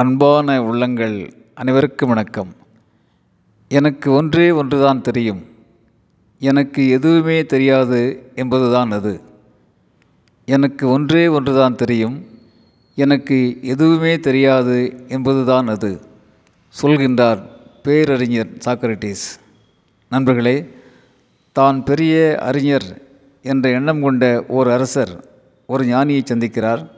அன்பான உள்ளங்கள் அனைவருக்கும் வணக்கம். எனக்கு ஒன்றே ஒன்று தான் தெரியும். எனக்கு எதுவுமே தெரியாது என்பதுதான் அது. எனக்கு ஒன்றே ஒன்று தான் தெரியும். எனக்கு எதுவுமே தெரியாது என்பதுதான் அது சொல்கின்றார் பேரறிஞர் சாக்ரட்டிஸ் நண்பர்களே தான் பெரிய அறிஞர் என்ற எண்ணம் கொண்ட ஓர் அரசர் ஒரு ஞானியை சந்திக்கிறார்.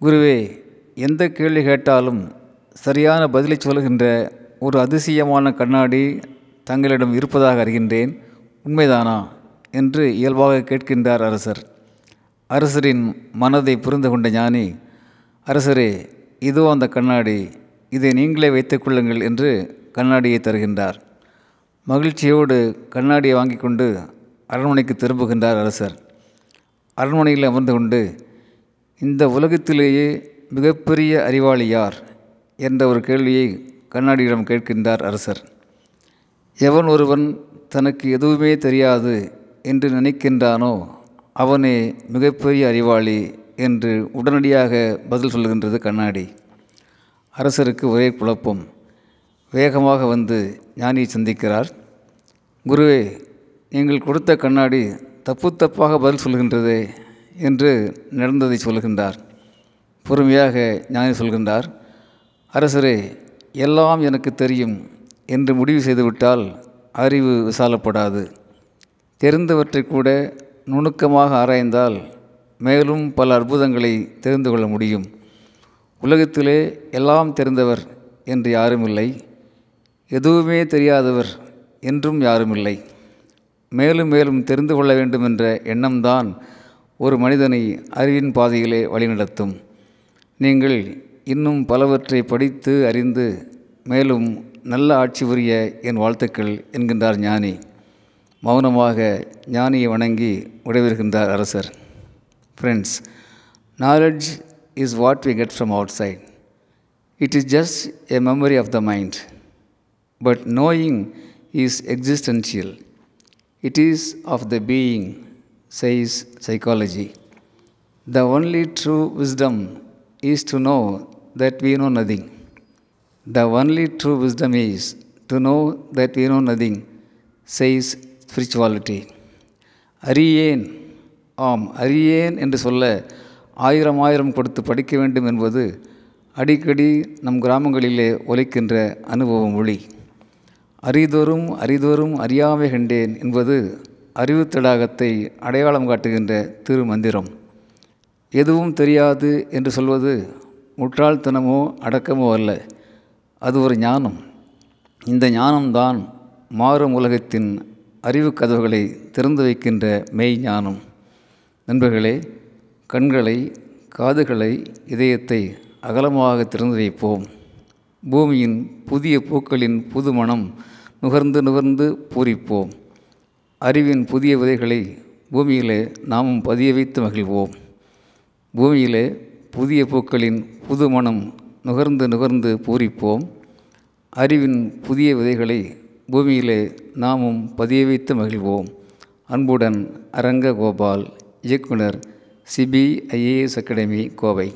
குருவே எந்த கேள்வி கேட்டாலும் சரியான பதிலை சொல்கின்ற ஒரு அதிசயமான கண்ணாடி தங்களிடம் இருப்பதாக அறிகின்றேன். உண்மைதானா? என்று இயல்பாக கேட்கின்றார் அரசர். அரசரின் மனதை புரிந்து கொண்ட ஞானி அரசரே இதோ அந்த கண்ணாடி. இதை நீங்களே வைத்துக்கொள்ளுங்கள் என்று கண்ணாடியை தருகின்றார். மகிழ்ச்சியோடு கண்ணாடியை வாங்கி கொண்டு அரண்மனைக்கு திரும்புகின்றார் அரசர். அரண்மனையில் அமர்ந்து கொண்டு இந்த உலகத்திலேயே மிகப்பெரிய அறிவாளி யார் என்ற ஒரு கேள்வியை கண்ணாடியிடம் கேட்கின்றார் அரசர். எவன் ஒருவன் தனக்கு எதுவுமே தெரியாது என்று நினைக்கின்றானோ அவனே மிகப்பெரிய அறிவாளி என்று உடனடியாக பதில் சொல்கின்றது கண்ணாடி. அரசருக்கு ஒரே குழப்பம். வேகமாக வந்து ஞானியை சந்திக்கிறார். குருவே நீங்கள் கொடுத்த கண்ணாடி தப்பு தப்பாக பதில் சொல்கின்றதே என்று நடந்ததை சொல்கின்றார் பொறுமையாக ஞானி சொல்கின்றார் அரசரே எல்லாம் எனக்கு தெரியும். என்று முடிவு செய்துவிட்டால் அறிவு விசாலப்படாது. தெரிந்தவற்றை கூட நுணுக்கமாக ஆராய்ந்தால் மேலும் பல அற்புதங்களை தெரிந்து கொள்ள முடியும். உலகத்திலே எல்லாம் தெரிந்தவர் என்று யாரும் இல்லை எதுவுமே தெரியாதவர் என்றும் யாரும் இல்லை மேலும் மேலும் தெரிந்து கொள்ள வேண்டும் என்ற எண்ணம்தான் ஒரு மனிதனை அறிவின் பாதையிலே வழிநடத்தும். நீங்கள் இன்னும் பலவற்றை படித்து அறிந்து மேலும் நல்ல ஆட்சி புரிய என் வாழ்த்துக்கள் என்கின்றார் ஞானி. மௌனமாக ஞானியை வணங்கி விடைபெறுகின்றார் அரசர். Friends knowledge is what we get from outside it is just a memory of the mind but knowing is existential it is of the being says psychology the only true wisdom is to know that we know nothing. The only true wisdom is to know that we know nothing, says spirituality அறியேன். ஆம் அறியேன் என்று சொல்ல ஆயிரம் ஆயிரம் கொடுத்து படிக்க வேண்டும் என்பது அடிக்கடி நம் கிராமங்களிலே ஒலிக்கின்ற அனுபவ மொழி அரிதோறும் அரிதோறும் அறியாமை கண்டேன் என்பது அறிவுத்தடாகத்தை அடையாளம் காட்டுகின்ற திருமந்திரம். எதுவும் தெரியாது என்று சொல்வது முட்டாள்தனமோ அடக்கமோ அல்ல. அது ஒரு ஞானம். இந்த ஞானம்தான் மாறும் உலகத்தின் அறிவு கதவுகளை திறந்து வைக்கின்ற மெய் ஞானம். நண்பர்களே கண்களை காதுகளை இதயத்தை அகலமாக திறந்து வைப்போம். பூமியின் புதிய பூக்களின் புது மனம் நுகர்ந்து நுகர்ந்து பூரிப்போம். அறிவின் புதிய விதைகளை பூமியிலே நாமும் பதிய வைத்து மகிழ்வோம். பூமியிலே புதிய பூக்களின் புது மனம் நுகர்ந்து நுகர்ந்து பூரிப்போம். அறிவின் புதிய விதைகளை பூமியிலே நாமும் பதிய வைத்து மகிழ்வோம். அன்புடன் அரங்க கோபால் இயக்குனர் சிபிஐஏஎஸ் அகாடமி கோவை.